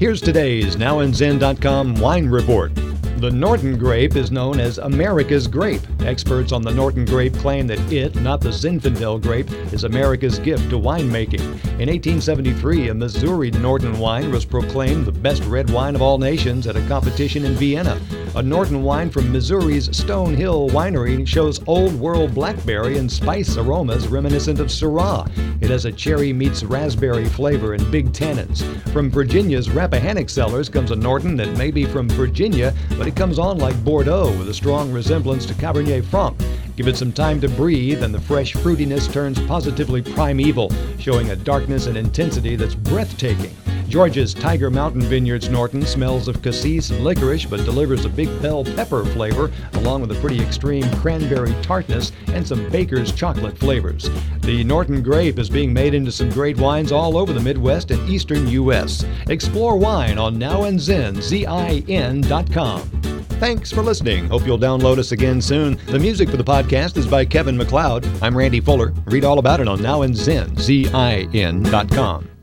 Here's today's NowandZin.com wine report. The Norton grape is known as America's grape. Experts on the Norton grape claim that it, not the Zinfandel grape, is America's gift to winemaking. In 1873, a Missouri Norton wine was proclaimed the best red wine of all nations at a competition in Vienna. A Norton wine from Missouri's Stone Hill Winery shows old world blackberry and spice aromas reminiscent of Syrah. It has a cherry meets raspberry flavor and big tannins. From Virginia's Rappahannock cellars comes a Norton that may be from Virginia, but it comes on like Bordeaux with a strong resemblance to Cabernet Franc. Give it some time to breathe, and the fresh fruitiness turns positively primeval, showing a darkness and intensity that's breathtaking. Georgia's Tiger Mountain Vineyards Norton smells of cassis and licorice, but delivers a big bell pepper flavor, along with a pretty extreme cranberry tartness and some baker's chocolate flavors. The Norton grape is being made into some great wines all over the Midwest and Eastern U.S. Explore wine on now NowandZin, Z-I-N.com. Thanks for listening. Hope you'll download us again soon. The music for the podcast is by Kevin MacLeod. I'm Randy Fuller. Read all about it on now NowandZin, Z-I-N.com.